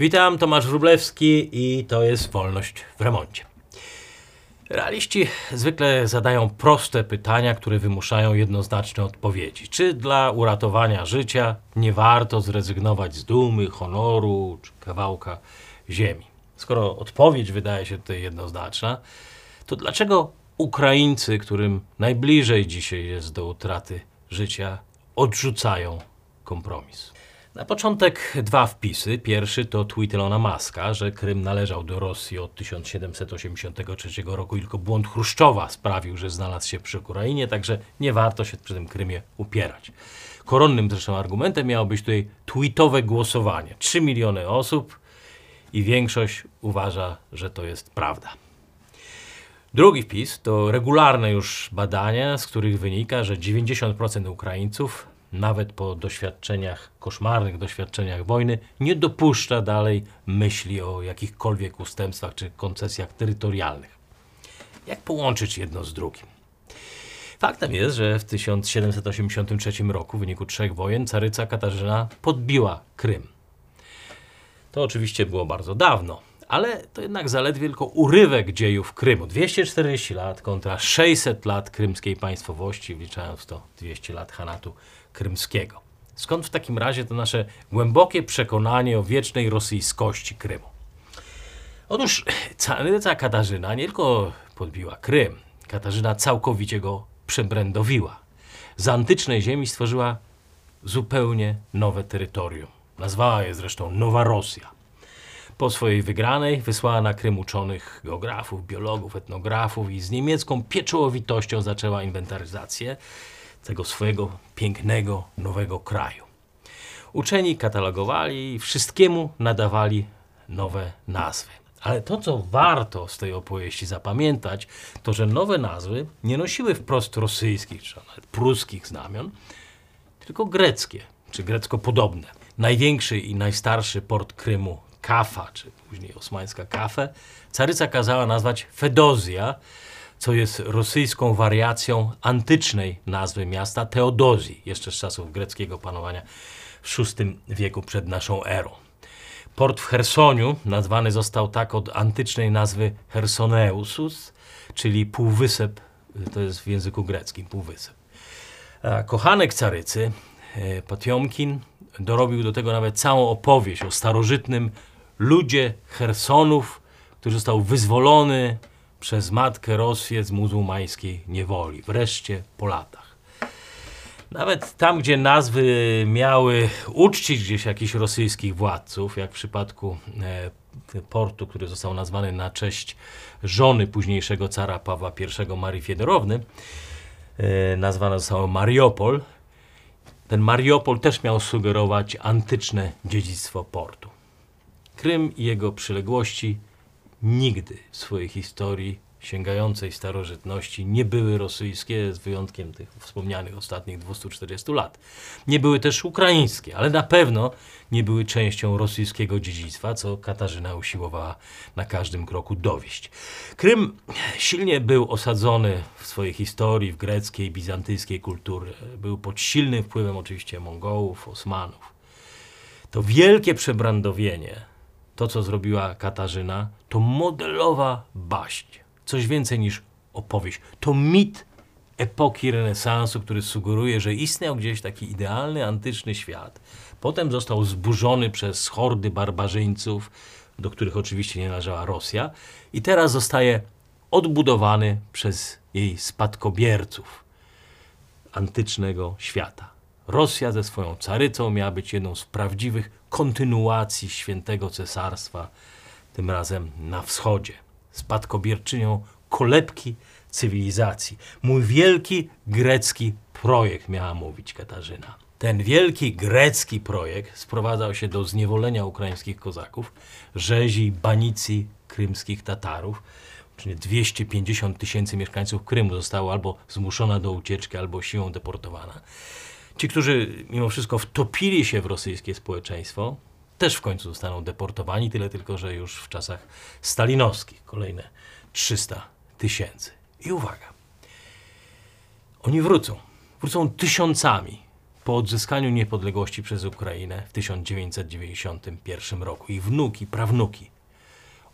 Witam, Tomasz Wróblewski i to jest Wolność w remoncie. Realiści zwykle zadają proste pytania, które wymuszają jednoznaczne odpowiedzi. Czy dla uratowania życia nie warto zrezygnować z dumy, honoru czy kawałka ziemi? Skoro odpowiedź wydaje się tutaj jednoznaczna, to dlaczego Ukraińcy, którym najbliżej dzisiaj jest do utraty życia, odrzucają kompromis? Na początek dwa wpisy. Pierwszy to tweet Elona Muska, że Krym należał do Rosji od 1783 roku i tylko błąd Chruszczowa sprawił, że znalazł się przy Ukrainie, także nie warto się przy tym Krymie upierać. Koronnym zresztą argumentem miało być tutaj tweetowe głosowanie. 3 miliony osób i większość uważa, że to jest prawda. Drugi wpis to regularne już badania, z których wynika, że 90% Ukraińców nawet po doświadczeniach, koszmarnych doświadczeniach wojny, nie dopuszcza dalej myśli o jakichkolwiek ustępstwach czy koncesjach terytorialnych. Jak połączyć jedno z drugim? Faktem jest, że w 1783 roku w wyniku trzech wojen caryca Katarzyna podbiła Krym. To oczywiście było bardzo dawno, ale to jednak zaledwie tylko urywek dziejów Krymu. 240 lat kontra 600 lat krymskiej państwowości, wliczając to 200 lat Hanatu krymskiego. Skąd w takim razie to nasze głębokie przekonanie o wiecznej rosyjskości Krymu? Otóż caryca Katarzyna nie tylko podbiła Krym, Katarzyna całkowicie go przebrędowiła. Z antycznej ziemi stworzyła zupełnie nowe terytorium. Nazwała je zresztą Nowa Rosja. Po swojej wygranej wysłała na Krym uczonych geografów, biologów, etnografów i z niemiecką pieczołowitością zaczęła inwentaryzację tego swojego pięknego, nowego kraju. Uczeni katalogowali i wszystkiemu nadawali nowe nazwy. Ale to, co warto z tej opowieści zapamiętać, to że nowe nazwy nie nosiły wprost rosyjskich czy nawet pruskich znamion, tylko greckie czy grecko podobne. Największy i najstarszy port Krymu, Kafa, czy później osmańska Kafę, caryca kazała nazwać Fedozja, co jest rosyjską wariacją antycznej nazwy miasta Teodozji, jeszcze z czasów greckiego panowania w VI wieku przed naszą erą. Port w Chersoniu nazwany został tak od antycznej nazwy Chersoneusus, czyli półwysep, to jest w języku greckim półwysep. Kochanek carycy, e, Patiomkin, dorobił do tego nawet całą opowieść o starożytnym ludzie Chersonów, który został wyzwolony przez matkę Rosję z muzułmańskiej niewoli. Wreszcie po latach. Nawet tam, gdzie nazwy miały uczcić gdzieś jakichś rosyjskich władców, jak w przypadku e, portu, który został nazwany na cześć żony późniejszego cara Pawła I Marii Fiedorowny, e, nazwana została Mariupol. Ten Mariupol też miał sugerować antyczne dziedzictwo portu. Krym i jego przyległości nigdy w swojej historii sięgającej starożytności nie były rosyjskie, z wyjątkiem tych wspomnianych ostatnich 240 lat. Nie były też ukraińskie, ale na pewno nie były częścią rosyjskiego dziedzictwa, co Katarzyna usiłowała na każdym kroku dowieść. Krym silnie był osadzony w swojej historii, w greckiej bizantyjskiej kultury. Był pod silnym wpływem oczywiście Mongołów, Osmanów. To wielkie przebrandowienie to, co zrobiła Katarzyna, to modelowa baść. Coś więcej niż opowieść. To mit epoki renesansu, który sugeruje, że istniał gdzieś taki idealny, antyczny świat. Potem został zburzony przez hordy barbarzyńców, do których oczywiście nie należała Rosja, i teraz zostaje odbudowany przez jej spadkobierców antycznego świata. Rosja ze swoją carycą miała być jedną z prawdziwych kontynuacji świętego cesarstwa, tym razem na wschodzie, spadkobierczynią kolebki cywilizacji. Mój wielki grecki projekt, miała mówić Katarzyna. Ten wielki grecki projekt sprowadzał się do zniewolenia ukraińskich kozaków, rzezi banicji krymskich Tatarów. Czyli 250 tysięcy mieszkańców Krymu zostało albo zmuszona do ucieczki, albo siłą deportowana. Ci, którzy mimo wszystko wtopili się w rosyjskie społeczeństwo, też w końcu zostaną deportowani, tyle tylko, że już w czasach stalinowskich. Kolejne 300 tysięcy. I uwaga, oni wrócą. Wrócą tysiącami po odzyskaniu niepodległości przez Ukrainę w 1991 roku. Ich wnuki, prawnuki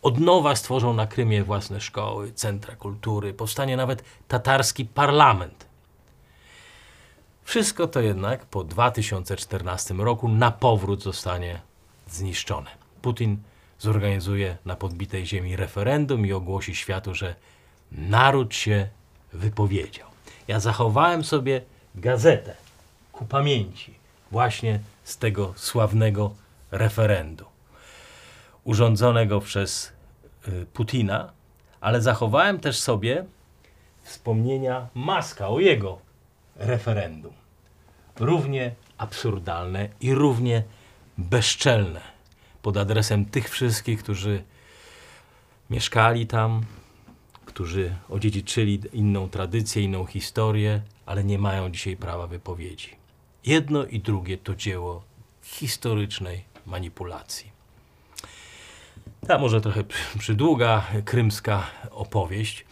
od nowa stworzą na Krymie własne szkoły, centra kultury, powstanie nawet tatarski parlament. Wszystko to jednak po 2014 roku na powrót zostanie zniszczone. Putin zorganizuje na podbitej ziemi referendum i ogłosi światu, że naród się wypowiedział. Ja zachowałem sobie gazetę ku pamięci właśnie z tego sławnego referendum, urządzonego przez y, Putina, ale zachowałem też sobie wspomnienia Maska o jego referendum. Równie absurdalne i równie bezczelne pod adresem tych wszystkich, którzy mieszkali tam, którzy odziedziczyli inną tradycję, inną historię, ale nie mają dzisiaj prawa wypowiedzi. Jedno i drugie to dzieło historycznej manipulacji. Ta może trochę przy- przydługa krymska opowieść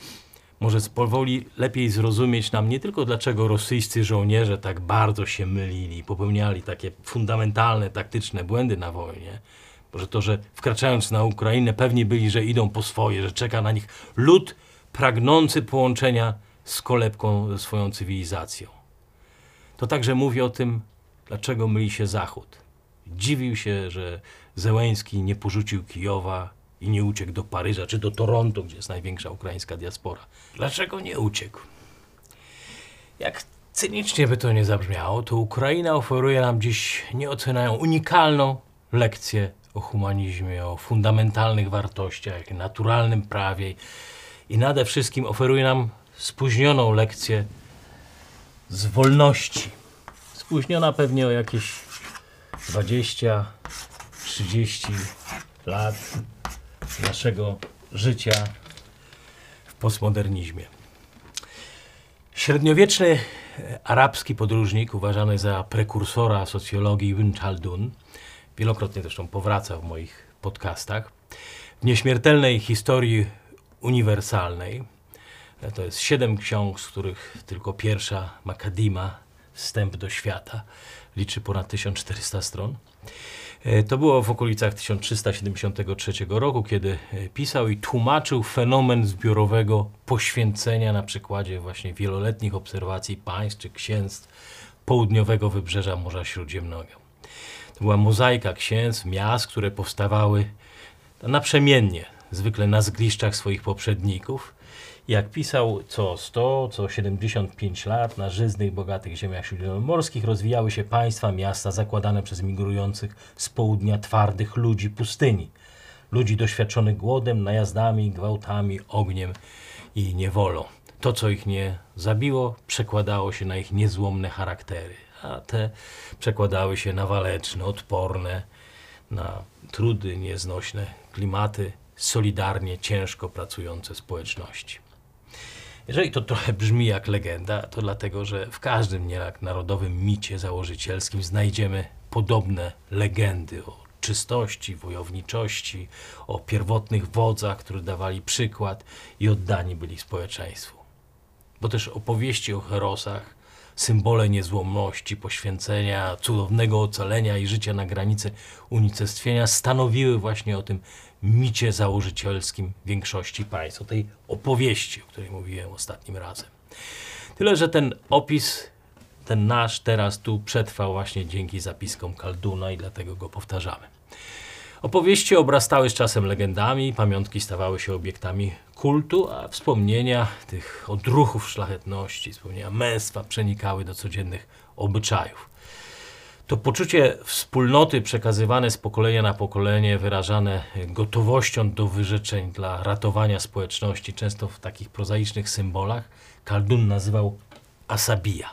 może powoli lepiej zrozumieć nam nie tylko dlaczego rosyjscy żołnierze tak bardzo się mylili popełniali takie fundamentalne taktyczne błędy na wojnie, może to, że wkraczając na Ukrainę pewni byli, że idą po swoje, że czeka na nich lud pragnący połączenia z kolebką, ze swoją cywilizacją. To także mówi o tym, dlaczego myli się Zachód. Dziwił się, że Zełęński nie porzucił Kijowa i nie uciekł do Paryża czy do Toronto, gdzie jest największa ukraińska diaspora. Dlaczego nie uciekł? Jak cynicznie by to nie zabrzmiało, to Ukraina oferuje nam dziś nieoceniają unikalną lekcję o humanizmie, o fundamentalnych wartościach, naturalnym prawie i nade wszystkim oferuje nam spóźnioną lekcję z wolności. Spóźniona pewnie o jakieś 20, 30 lat naszego życia w postmodernizmie. Średniowieczny arabski podróżnik, uważany za prekursora socjologii Ibn Khaldun, wielokrotnie zresztą powraca w moich podcastach, w nieśmiertelnej historii uniwersalnej, to jest siedem ksiąg, z których tylko pierwsza, Makadima, Wstęp do świata, liczy ponad 1400 stron. E, To było w okolicach 1373 roku, kiedy e, pisał i tłumaczył fenomen zbiorowego poświęcenia na przykładzie właśnie wieloletnich obserwacji państw czy księstw południowego wybrzeża Morza Śródziemnego. To była mozaika księstw, miast, które powstawały naprzemiennie, zwykle na zgliszczach swoich poprzedników. Jak pisał, co 100, co 75 lat na żyznych, bogatych ziemiach śródziemnomorskich rozwijały się państwa, miasta zakładane przez migrujących z południa twardych ludzi pustyni. Ludzi doświadczonych głodem, najazdami, gwałtami, ogniem i niewolą. To, co ich nie zabiło, przekładało się na ich niezłomne charaktery, a te przekładały się na waleczne, odporne, na trudy, nieznośne klimaty, solidarnie, ciężko pracujące społeczności. Jeżeli to trochę brzmi jak legenda, to dlatego, że w każdym nierak narodowym micie założycielskim znajdziemy podobne legendy o czystości, wojowniczości, o pierwotnych wodzach, którzy dawali przykład i oddani byli społeczeństwu. Bo też opowieści o herosach, symbole niezłomności, poświęcenia, cudownego ocalenia i życia na granicy unicestwienia stanowiły właśnie o tym micie założycielskim większości państw, o tej opowieści, o której mówiłem ostatnim razem. Tyle, że ten opis, ten nasz teraz tu przetrwał właśnie dzięki zapiskom Kalduna i dlatego go powtarzamy. Opowieści obrastały z czasem legendami, pamiątki stawały się obiektami kultu, a wspomnienia tych odruchów szlachetności, wspomnienia męstwa przenikały do codziennych obyczajów. To poczucie wspólnoty przekazywane z pokolenia na pokolenie, wyrażane gotowością do wyrzeczeń dla ratowania społeczności, często w takich prozaicznych symbolach, Kaldun nazywał asabija.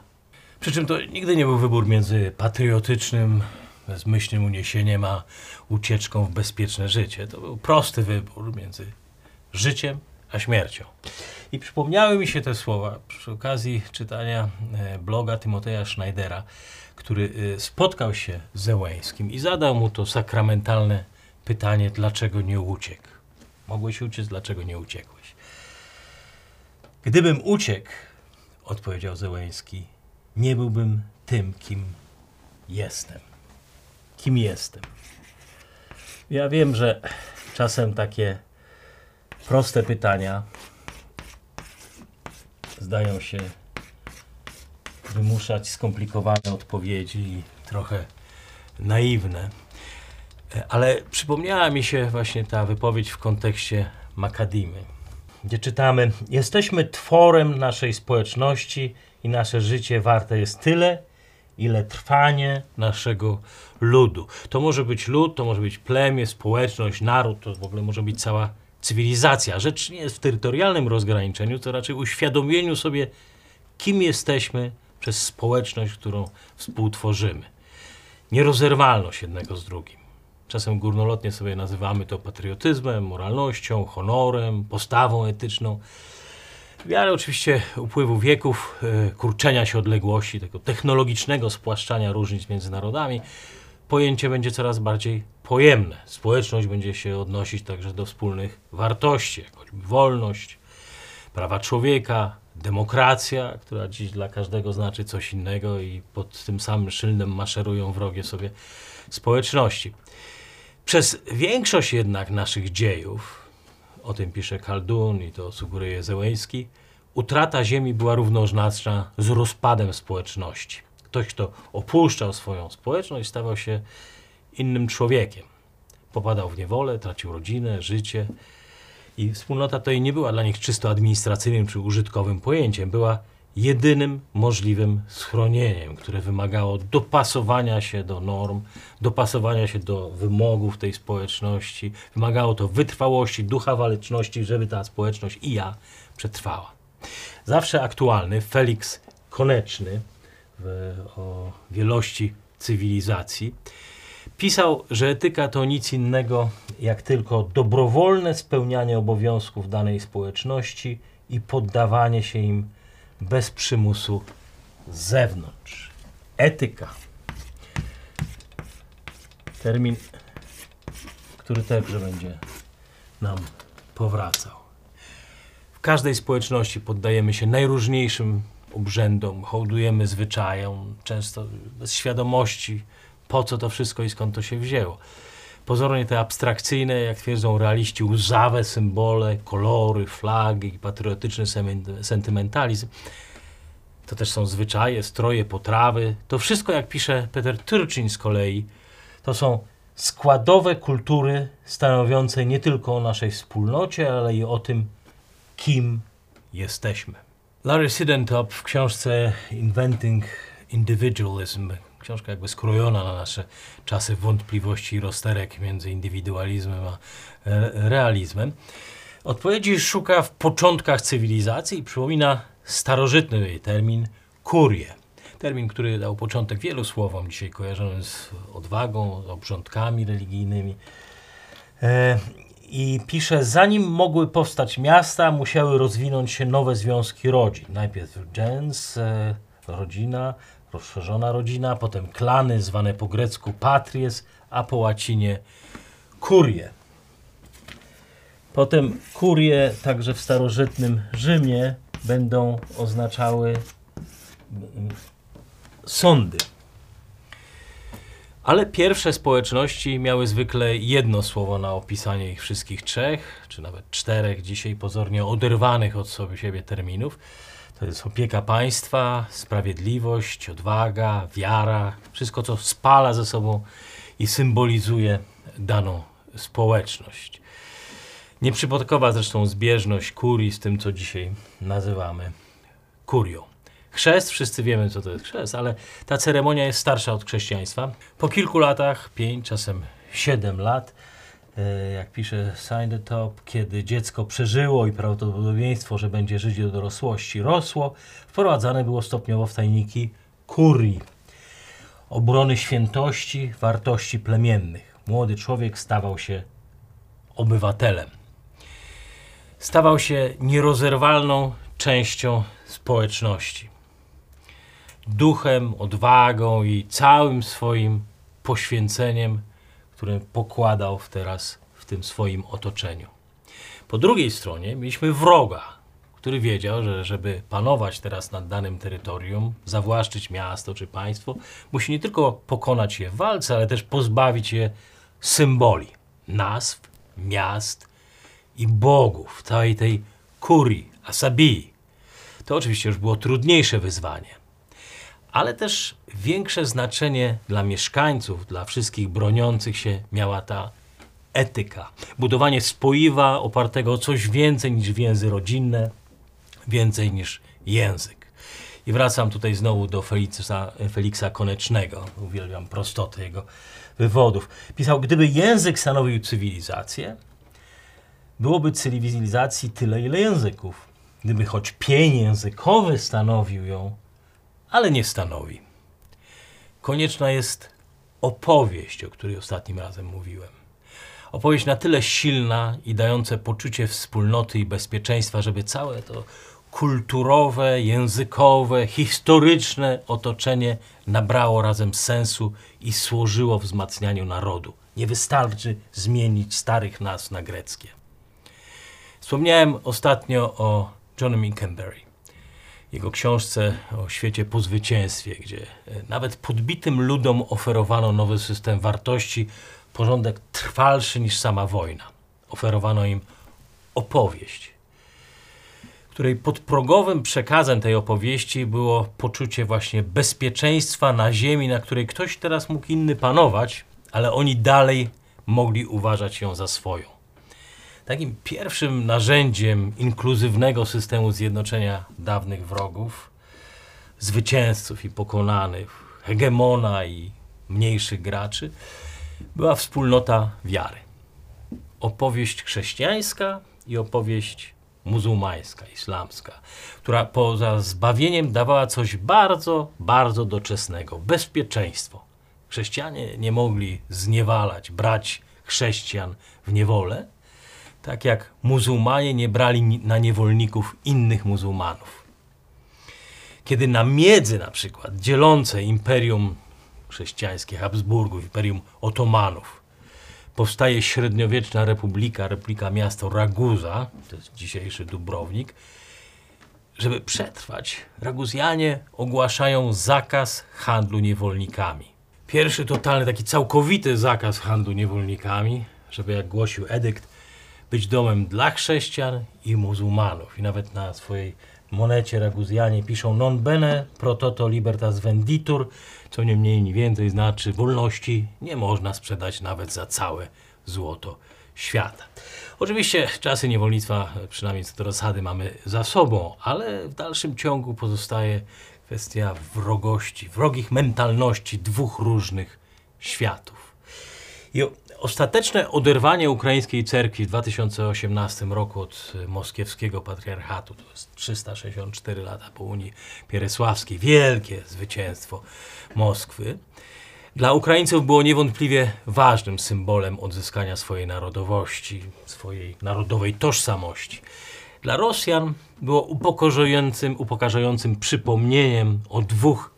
Przy czym to nigdy nie był wybór między patriotycznym, bezmyślnym uniesieniem, a ucieczką w bezpieczne życie. To był prosty wybór między życiem a śmiercią. I przypomniały mi się te słowa przy okazji czytania e, bloga Timoteja Schneidera, który e, spotkał się z Zełęńskim i zadał mu to sakramentalne pytanie, dlaczego nie uciekł. Mogłeś uciec, dlaczego nie uciekłeś? Gdybym uciekł, odpowiedział Zełęński, nie byłbym tym, kim jestem? Kim jestem? Ja wiem, że czasem takie proste pytania zdają się wymuszać skomplikowane odpowiedzi i trochę naiwne. Ale przypomniała mi się właśnie ta wypowiedź w kontekście Makadimy, gdzie czytamy: Jesteśmy tworem naszej społeczności i nasze życie warte jest tyle, ile trwanie naszego ludu. To może być lud, to może być plemię, społeczność, naród, to w ogóle może być cała cywilizacja. Rzecz nie jest w terytorialnym rozgraniczeniu, to raczej uświadomieniu sobie, kim jesteśmy przez społeczność, którą współtworzymy. Nierozerwalność jednego z drugim. Czasem górnolotnie sobie nazywamy to patriotyzmem, moralnością, honorem, postawą etyczną. W miarę oczywiście upływu wieków, e, kurczenia się odległości, tego technologicznego spłaszczania różnic między narodami, pojęcie będzie coraz bardziej pojemne. Społeczność będzie się odnosić także do wspólnych wartości, jak choćby wolność, prawa człowieka, demokracja, która dziś dla każdego znaczy coś innego i pod tym samym szyldem maszerują wrogie sobie społeczności. Przez większość jednak naszych dziejów, o tym pisze Kaldun i to sugeruje Zełęski, utrata ziemi była równoznaczna z rozpadem społeczności. Ktoś, kto opuszczał swoją społeczność, stawał się innym człowiekiem. Popadał w niewolę, tracił rodzinę, życie. I wspólnota to nie była dla nich czysto administracyjnym czy użytkowym pojęciem. Była jedynym możliwym schronieniem, które wymagało dopasowania się do norm, dopasowania się do wymogów tej społeczności. Wymagało to wytrwałości, ducha waleczności, żeby ta społeczność i ja przetrwała. Zawsze aktualny Felix Koneczny w, o wielości cywilizacji pisał, że etyka to nic innego jak tylko dobrowolne spełnianie obowiązków danej społeczności i poddawanie się im bez przymusu z zewnątrz. Etyka. Termin, który także będzie nam powracał. W każdej społeczności poddajemy się najróżniejszym obrzędom, hołdujemy zwyczajom, często bez świadomości, po co to wszystko i skąd to się wzięło. Pozornie te abstrakcyjne, jak twierdzą realiści, łzawe symbole, kolory, flagi, patriotyczny sentymentalizm. To też są zwyczaje, stroje, potrawy. To wszystko, jak pisze Peter Turchin z kolei, to są składowe kultury stanowiące nie tylko o naszej wspólnocie, ale i o tym, kim jesteśmy. Larry Sidentop w książce Inventing Individualism książka jakby skrojona na nasze czasy wątpliwości i rozterek między indywidualizmem a realizmem. Odpowiedzi szuka w początkach cywilizacji i przypomina starożytny jej termin kurie. Termin, który dał początek wielu słowom dzisiaj kojarzonym z odwagą, z obrządkami religijnymi. E, I pisze, zanim mogły powstać miasta, musiały rozwinąć się nowe związki rodzin. Najpierw gens, e, rodzina, rozszerzona rodzina, potem klany zwane po grecku patries, a po łacinie kurie. Potem kurie także w starożytnym Rzymie będą oznaczały mm, sądy. Ale pierwsze społeczności miały zwykle jedno słowo na opisanie ich wszystkich trzech, czy nawet czterech dzisiaj pozornie oderwanych od siebie terminów. To jest opieka państwa, sprawiedliwość, odwaga, wiara, wszystko co spala ze sobą i symbolizuje daną społeczność. Nieprzypadkowa zresztą zbieżność kurii z tym, co dzisiaj nazywamy kurią. Chrzest, wszyscy wiemy, co to jest chrzest, ale ta ceremonia jest starsza od chrześcijaństwa. Po kilku latach, pięć, czasem siedem lat, jak pisze Top, kiedy dziecko przeżyło i prawdopodobieństwo, że będzie żyć do dorosłości rosło, wprowadzane było stopniowo w tajniki kurii, obrony świętości, wartości plemiennych. Młody człowiek stawał się obywatelem. Stawał się nierozerwalną częścią społeczności. Duchem, odwagą i całym swoim poświęceniem które pokładał teraz w tym swoim otoczeniu. Po drugiej stronie mieliśmy wroga, który wiedział, że żeby panować teraz nad danym terytorium, zawłaszczyć miasto czy państwo, musi nie tylko pokonać je w walce, ale też pozbawić je symboli, nazw, miast i bogów, całej tej kurii, asabii. To oczywiście już było trudniejsze wyzwanie, ale też większe znaczenie dla mieszkańców, dla wszystkich broniących się miała ta etyka. Budowanie spoiwa opartego o coś więcej niż więzy rodzinne, więcej niż język. I wracam tutaj znowu do Feliksa, Feliksa Konecznego. Uwielbiam prostotę jego wywodów. Pisał, gdyby język stanowił cywilizację, byłoby cywilizacji tyle, ile języków. Gdyby choć pień językowy stanowił ją, ale nie stanowi. Konieczna jest opowieść, o której ostatnim razem mówiłem. Opowieść na tyle silna i dające poczucie wspólnoty i bezpieczeństwa, żeby całe to kulturowe, językowe, historyczne otoczenie nabrało razem sensu i służyło wzmacnianiu narodu. Nie wystarczy zmienić starych nazw na greckie. Wspomniałem ostatnio o Johnem Inkenberry, jego książce o świecie po zwycięstwie, gdzie nawet podbitym ludom oferowano nowy system wartości, porządek trwalszy niż sama wojna. Oferowano im opowieść, której podprogowym przekazem tej opowieści było poczucie właśnie bezpieczeństwa na ziemi, na której ktoś teraz mógł inny panować, ale oni dalej mogli uważać ją za swoją. Takim pierwszym narzędziem inkluzywnego systemu zjednoczenia dawnych wrogów, zwycięzców i pokonanych, hegemona i mniejszych graczy, była wspólnota wiary. Opowieść chrześcijańska i opowieść muzułmańska, islamska, która poza zbawieniem dawała coś bardzo, bardzo doczesnego bezpieczeństwo. Chrześcijanie nie mogli zniewalać, brać chrześcijan w niewolę, tak jak muzułmanie nie brali na niewolników innych muzułmanów. Kiedy na miedzy na przykład dzielące imperium chrześcijańskie Habsburgów, imperium Otomanów, powstaje średniowieczna republika, republika miasta Raguza, to jest dzisiejszy Dubrownik. Żeby przetrwać, Raguzjanie ogłaszają zakaz handlu niewolnikami. Pierwszy totalny, taki całkowity zakaz handlu niewolnikami, żeby jak głosił edykt, być domem dla chrześcijan i muzułmanów. I nawet na swojej monecie Raguzjanie piszą non bene pro toto libertas venditur, co nie mniej nie więcej znaczy wolności nie można sprzedać nawet za całe złoto świata. Oczywiście czasy niewolnictwa, przynajmniej co do zasady, mamy za sobą, ale w dalszym ciągu pozostaje kwestia wrogości, wrogich mentalności dwóch różnych światów. I ostateczne oderwanie ukraińskiej cerkwi w 2018 roku od moskiewskiego patriarchatu, to jest 364 lata po Unii Pieresławskiej, wielkie zwycięstwo Moskwy, dla Ukraińców było niewątpliwie ważnym symbolem odzyskania swojej narodowości, swojej narodowej tożsamości. Dla Rosjan było upokarzającym, upokarzającym przypomnieniem o dwóch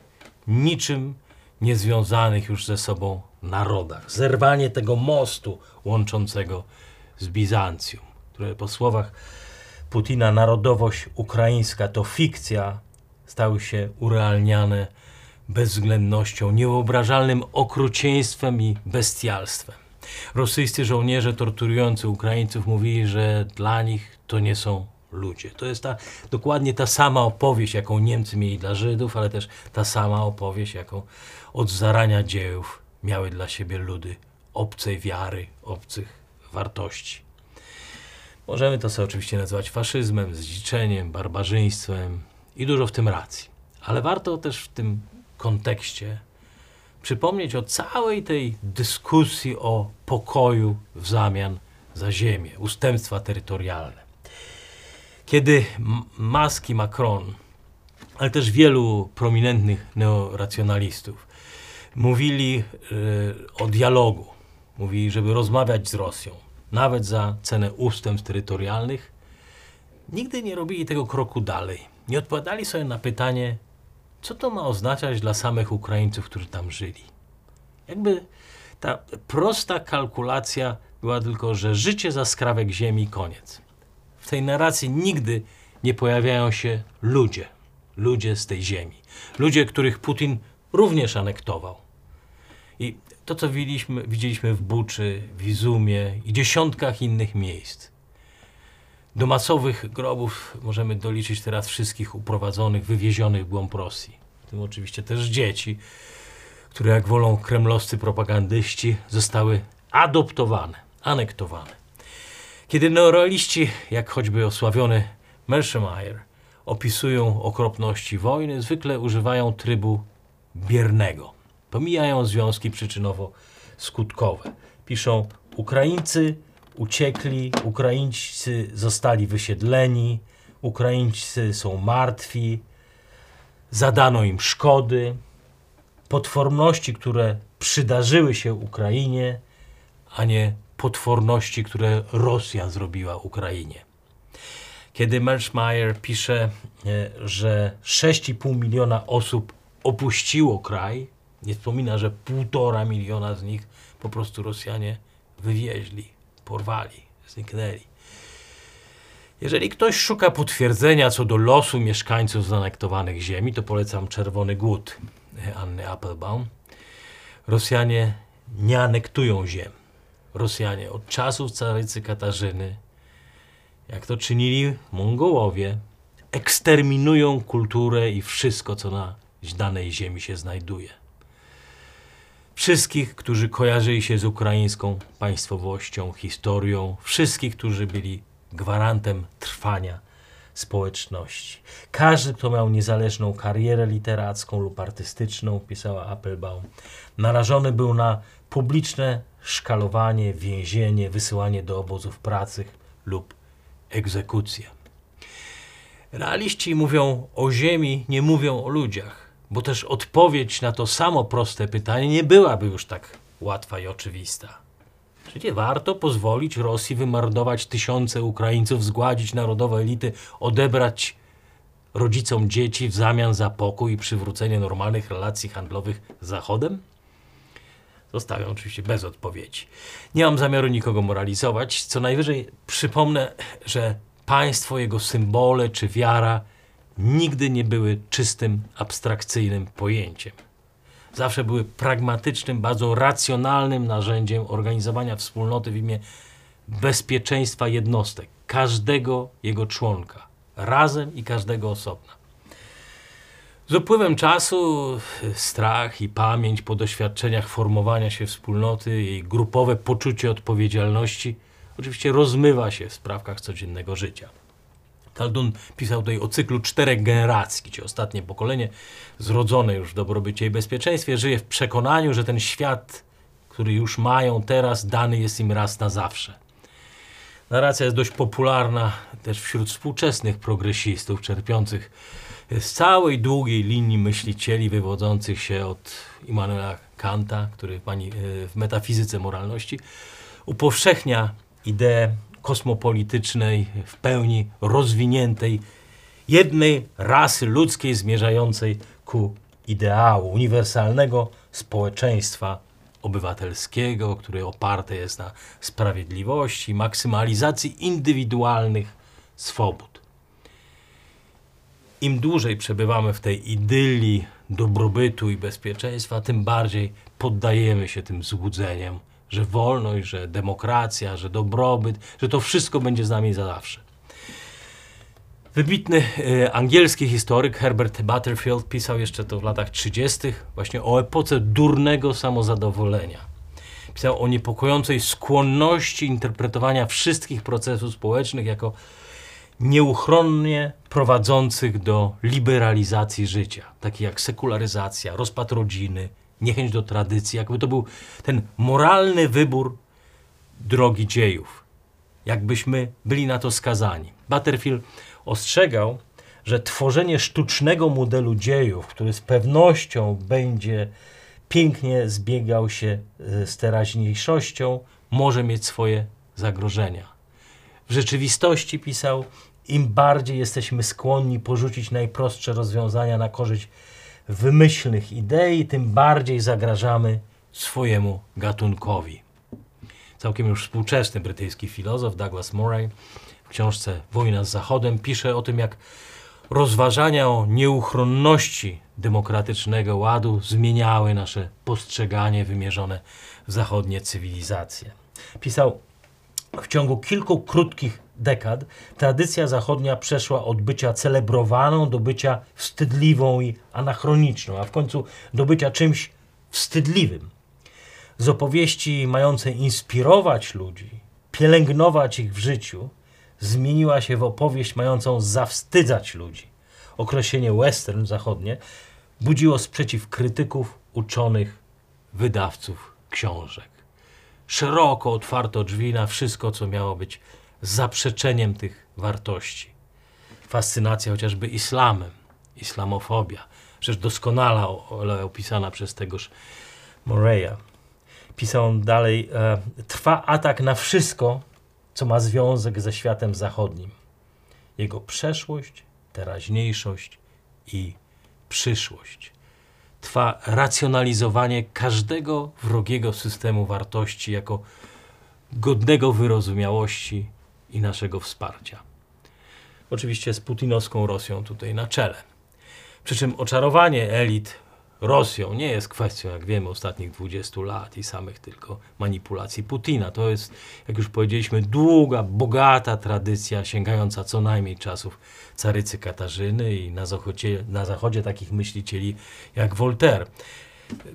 niczym niezwiązanych już ze sobą narodach. Zerwanie tego mostu łączącego z Bizancjum, które po słowach Putina narodowość ukraińska to fikcja, stały się urealniane bezwzględnością, niewyobrażalnym okrucieństwem i bestialstwem. Rosyjscy żołnierze torturujący Ukraińców mówili, że dla nich to nie są ludzie. To jest ta, dokładnie ta sama opowieść, jaką Niemcy mieli dla Żydów, ale też ta sama opowieść, jaką od zarania dziejów miały dla siebie ludy obcej wiary, obcych wartości. Możemy to sobie oczywiście nazywać faszyzmem, zdziczeniem, barbarzyństwem i dużo w tym racji. Ale warto też w tym kontekście przypomnieć o całej tej dyskusji o pokoju w zamian za ziemię, ustępstwa terytorialne. Kiedy Musk i Macron, ale też wielu prominentnych neoracjonalistów mówili y, o dialogu, mówili, żeby rozmawiać z Rosją, nawet za cenę ustępstw terytorialnych, nigdy nie robili tego kroku dalej. Nie odpowiadali sobie na pytanie, co to ma oznaczać dla samych Ukraińców, którzy tam żyli. Jakby ta prosta kalkulacja była tylko, że życie za skrawek ziemi koniec. W tej narracji nigdy nie pojawiają się ludzie, ludzie z tej ziemi, ludzie, których Putin również anektował. I to, co widzieliśmy, widzieliśmy w Buczy, w Izumie i dziesiątkach innych miejsc. Do masowych grobów możemy doliczyć teraz wszystkich uprowadzonych, wywiezionych w głąb Rosji. W tym oczywiście też dzieci, które jak wolą kremlowscy propagandyści zostały adoptowane, anektowane. Kiedy neorealiści, jak choćby osławiony Merschmeyer, opisują okropności wojny, zwykle używają trybu biernego. Pomijają związki przyczynowo-skutkowe. Piszą: Ukraińcy uciekli, Ukraińcy zostali wysiedleni, Ukraińcy są martwi, zadano im szkody, potworności, które przydarzyły się Ukrainie, a nie potworności, które Rosja zrobiła Ukrainie. Kiedy Merschmeyer pisze, e, że 6,5 miliona osób opuściło kraj, nie wspomina, że półtora miliona z nich po prostu Rosjanie wywieźli, porwali, zniknęli. Jeżeli ktoś szuka potwierdzenia co do losu mieszkańców zanektowanych ziemi, to polecam Czerwony Głód Anny Applebaum. Rosjanie nie anektują ziem. Rosjanie od czasów carycy Katarzyny, jak to czynili Mongołowie, eksterminują kulturę i wszystko, co na danej ziemi się znajduje. Wszystkich, którzy kojarzyli się z ukraińską państwowością, historią, wszystkich, którzy byli gwarantem trwania społeczności. Każdy, kto miał niezależną karierę literacką lub artystyczną, pisała Applebaum, narażony był na publiczne szkalowanie, więzienie, wysyłanie do obozów pracy lub egzekucję. Realiści mówią o ziemi, nie mówią o ludziach, bo też odpowiedź na to samo proste pytanie nie byłaby już tak łatwa i oczywista. Czy nie warto pozwolić Rosji wymordować tysiące Ukraińców, zgładzić narodowe elity, odebrać rodzicom dzieci w zamian za pokój i przywrócenie normalnych relacji handlowych z Zachodem? Zostawiam oczywiście bez odpowiedzi. Nie mam zamiaru nikogo moralizować. Co najwyżej przypomnę, że państwo, jego symbole czy wiara nigdy nie były czystym, abstrakcyjnym pojęciem. Zawsze były pragmatycznym, bardzo racjonalnym narzędziem organizowania wspólnoty w imię bezpieczeństwa jednostek, każdego jego członka, razem i każdego osobna. Z upływem czasu strach i pamięć po doświadczeniach formowania się wspólnoty i grupowe poczucie odpowiedzialności oczywiście rozmywa się w sprawkach codziennego życia. Kaldun pisał tutaj o cyklu czterech generacji, gdzie ostatnie pokolenie, zrodzone już w dobrobycie i bezpieczeństwie, żyje w przekonaniu, że ten świat, który już mają teraz, dany jest im raz na zawsze. Narracja jest dość popularna też wśród współczesnych progresistów, czerpiących z całej długiej linii myślicieli wywodzących się od Immanuela Kanta, który pani e, w metafizyce moralności upowszechnia ideę kosmopolitycznej, w pełni rozwiniętej, jednej rasy ludzkiej zmierzającej ku ideału uniwersalnego społeczeństwa obywatelskiego, które oparte jest na sprawiedliwości, maksymalizacji indywidualnych swobód. Im dłużej przebywamy w tej idylii dobrobytu i bezpieczeństwa, tym bardziej poddajemy się tym złudzeniom, że wolność, że demokracja, że dobrobyt, że to wszystko będzie z nami za zawsze. Wybitny e, angielski historyk Herbert Butterfield pisał jeszcze to w latach 30. właśnie o epoce durnego samozadowolenia. Pisał o niepokojącej skłonności interpretowania wszystkich procesów społecznych jako nieuchronnie prowadzących do liberalizacji życia, takie jak sekularyzacja, rozpad rodziny, niechęć do tradycji, jakby to był ten moralny wybór drogi dziejów, jakbyśmy byli na to skazani. Butterfield ostrzegał, że tworzenie sztucznego modelu dziejów, który z pewnością będzie pięknie zbiegał się e, z teraźniejszością, może mieć swoje zagrożenia. W rzeczywistości, pisał, im bardziej jesteśmy skłonni porzucić najprostsze rozwiązania na korzyść wymyślnych idei, tym bardziej zagrażamy swojemu gatunkowi. Całkiem już współczesny brytyjski filozof Douglas Murray w książce Wojna z Zachodem pisze o tym, jak rozważania o nieuchronności demokratycznego ładu zmieniały nasze postrzeganie wymierzone w zachodnie cywilizacje. Pisał, w ciągu kilku krótkich dekad tradycja zachodnia przeszła od bycia celebrowaną do bycia wstydliwą i anachroniczną, a w końcu do bycia czymś wstydliwym. Z opowieści mającej inspirować ludzi, pielęgnować ich w życiu, zmieniła się w opowieść mającą zawstydzać ludzi. Określenie western zachodnie budziło sprzeciw krytyków, uczonych, wydawców książek. Szeroko otwarto drzwi na wszystko, co miało być zaprzeczeniem tych wartości. Fascynacja chociażby islamem, islamofobia, rzecz doskonale opisana przez tegoż Moreya. Pisał on dalej, e, trwa atak na wszystko, co ma związek ze światem zachodnim. Jego przeszłość, teraźniejszość i przyszłość. Trwa racjonalizowanie każdego wrogiego systemu wartości jako godnego wyrozumiałości i naszego wsparcia. Oczywiście z putinowską Rosją tutaj na czele. Przy czym oczarowanie elit Rosją nie jest kwestią, jak wiemy, ostatnich 20 lat i samych tylko manipulacji Putina. To jest, jak już powiedzieliśmy, długa, bogata tradycja sięgająca co najmniej czasów carycy Katarzyny i na zachodzie, na zachodzie takich myślicieli jak Voltaire.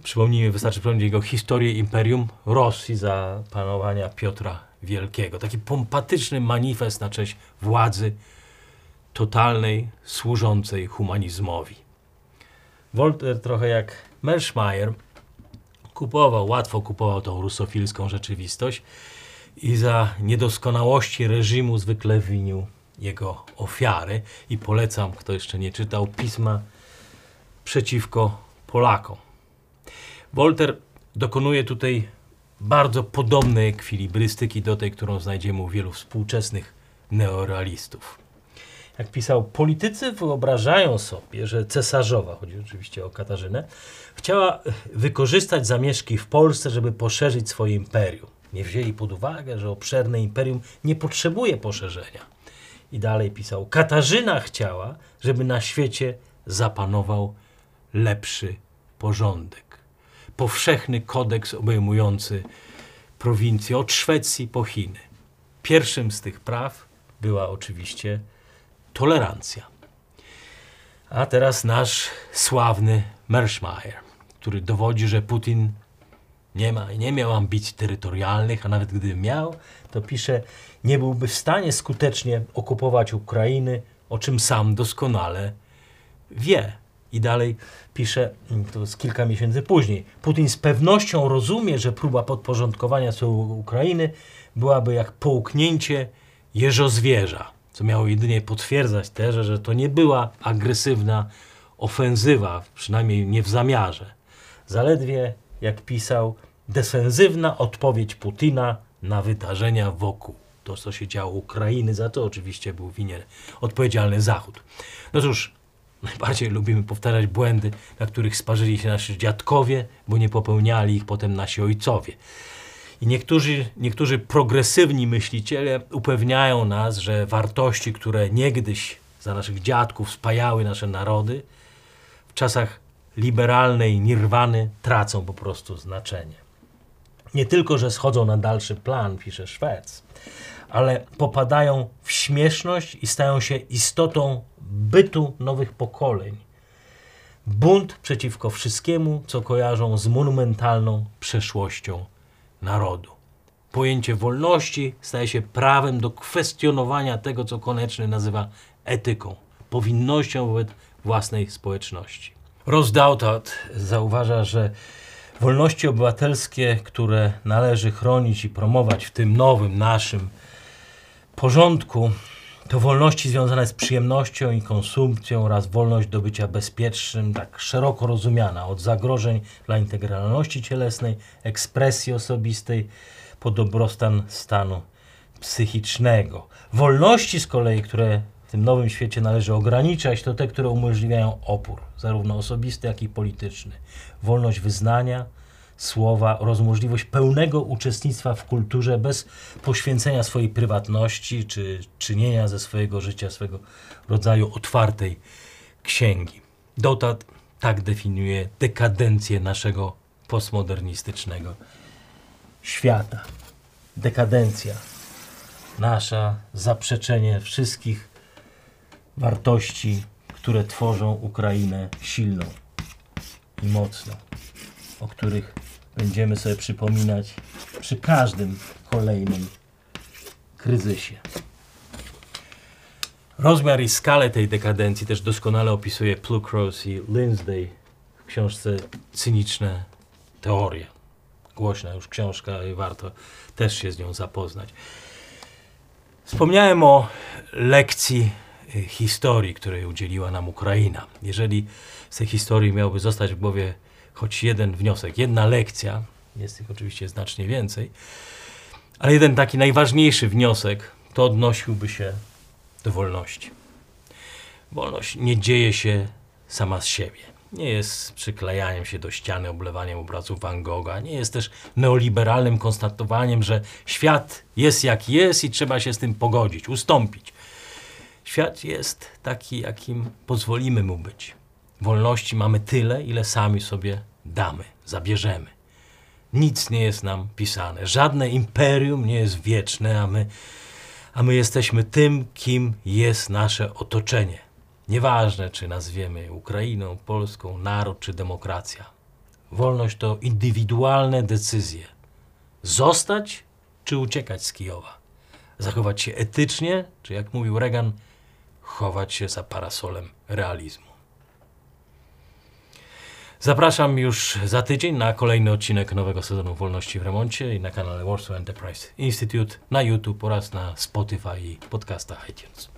Przypomnijmy, wystarczy przypomnieć jego historię Imperium Rosji za panowania Piotra Wielkiego. Taki pompatyczny manifest na cześć władzy totalnej, służącej humanizmowi. Voltaire trochę jak Merschmeyer kupował, łatwo kupował tą rusofilską rzeczywistość i za niedoskonałości reżimu zwykle winił jego ofiary i polecam, kto jeszcze nie czytał, pisma przeciwko Polakom. Voltaire dokonuje tutaj bardzo podobnej ekwilibrystyki do tej, którą znajdziemy u wielu współczesnych neorealistów. Jak pisał, politycy wyobrażają sobie, że cesarzowa, chodzi oczywiście o Katarzynę, chciała wykorzystać zamieszki w Polsce, żeby poszerzyć swoje imperium. Nie wzięli pod uwagę, że obszerne imperium nie potrzebuje poszerzenia. I dalej pisał, Katarzyna chciała, żeby na świecie zapanował lepszy porządek. Powszechny kodeks obejmujący prowincje od Szwecji po Chiny. Pierwszym z tych praw była oczywiście tolerancja. A teraz nasz sławny Merschmeier, który dowodzi, że Putin nie, ma, nie miał ambicji terytorialnych, a nawet gdyby miał, to pisze, nie byłby w stanie skutecznie okupować Ukrainy, o czym sam doskonale wie. I dalej pisze, to jest kilka miesięcy później, Putin z pewnością rozumie, że próba podporządkowania sobie Ukrainy byłaby jak połknięcie jeżozwierza co miało jedynie potwierdzać też, że to nie była agresywna ofensywa, przynajmniej nie w zamiarze. Zaledwie, jak pisał, defensywna odpowiedź Putina na wydarzenia wokół. To, co się działo Ukrainy, za to oczywiście był winien odpowiedzialny Zachód. No cóż, najbardziej lubimy powtarzać błędy, na których sparzyli się nasi dziadkowie, bo nie popełniali ich potem nasi ojcowie. I niektórzy, niektórzy progresywni myśliciele upewniają nas, że wartości, które niegdyś za naszych dziadków spajały nasze narody, w czasach liberalnej nirwany tracą po prostu znaczenie. Nie tylko, że schodzą na dalszy plan, pisze Szwec, ale popadają w śmieszność i stają się istotą bytu nowych pokoleń. Bunt przeciwko wszystkiemu, co kojarzą z monumentalną przeszłością narodu. Pojęcie wolności staje się prawem do kwestionowania tego, co Koneczny nazywa etyką, powinnością wobec własnej społeczności. Ross zauważa, że wolności obywatelskie, które należy chronić i promować w tym nowym naszym porządku, to wolności związane z przyjemnością i konsumpcją oraz wolność do bycia bezpiecznym, tak szeroko rozumiana, od zagrożeń dla integralności cielesnej, ekspresji osobistej, po dobrostan stanu psychicznego. Wolności z kolei, które w tym nowym świecie należy ograniczać, to te, które umożliwiają opór, zarówno osobisty, jak i polityczny. Wolność wyznania, słowa oraz możliwość pełnego uczestnictwa w kulturze bez poświęcenia swojej prywatności czy czynienia ze swojego życia swego rodzaju otwartej księgi. Dotad tak definiuje dekadencję naszego postmodernistycznego świata. Dekadencja nasza, zaprzeczenie wszystkich wartości, które tworzą Ukrainę silną i mocną, o których będziemy sobie przypominać przy każdym kolejnym kryzysie. Rozmiar i skalę tej dekadencji też doskonale opisuje Pluckrose i Lindsay w książce Cyniczne teorie. Głośna już książka i warto też się z nią zapoznać. Wspomniałem o lekcji y, historii, której udzieliła nam Ukraina. Jeżeli z tej historii miałby zostać w głowie choć jeden wniosek, jedna lekcja, jest ich oczywiście znacznie więcej, ale jeden taki najważniejszy wniosek, to odnosiłby się do wolności. Wolność nie dzieje się sama z siebie. Nie jest przyklejaniem się do ściany, oblewaniem obrazów Van Gogha. Nie jest też neoliberalnym konstatowaniem, że świat jest jak jest i trzeba się z tym pogodzić, ustąpić. Świat jest taki, jakim pozwolimy mu być. Wolności mamy tyle, ile sami sobie damy, zabierzemy. Nic nie jest nam pisane. Żadne imperium nie jest wieczne, a my, a my jesteśmy tym, kim jest nasze otoczenie. Nieważne, czy nazwiemy Ukrainą, Polską, naród czy demokracja. Wolność to indywidualne decyzje. Zostać czy uciekać z Kijowa. Zachować się etycznie, czy jak mówił Reagan, chować się za parasolem realizmu. Zapraszam już za tydzień na kolejny odcinek nowego sezonu Wolności w Remoncie i na kanale Warsaw Enterprise Institute, na YouTube oraz na Spotify i podcastach iTunes.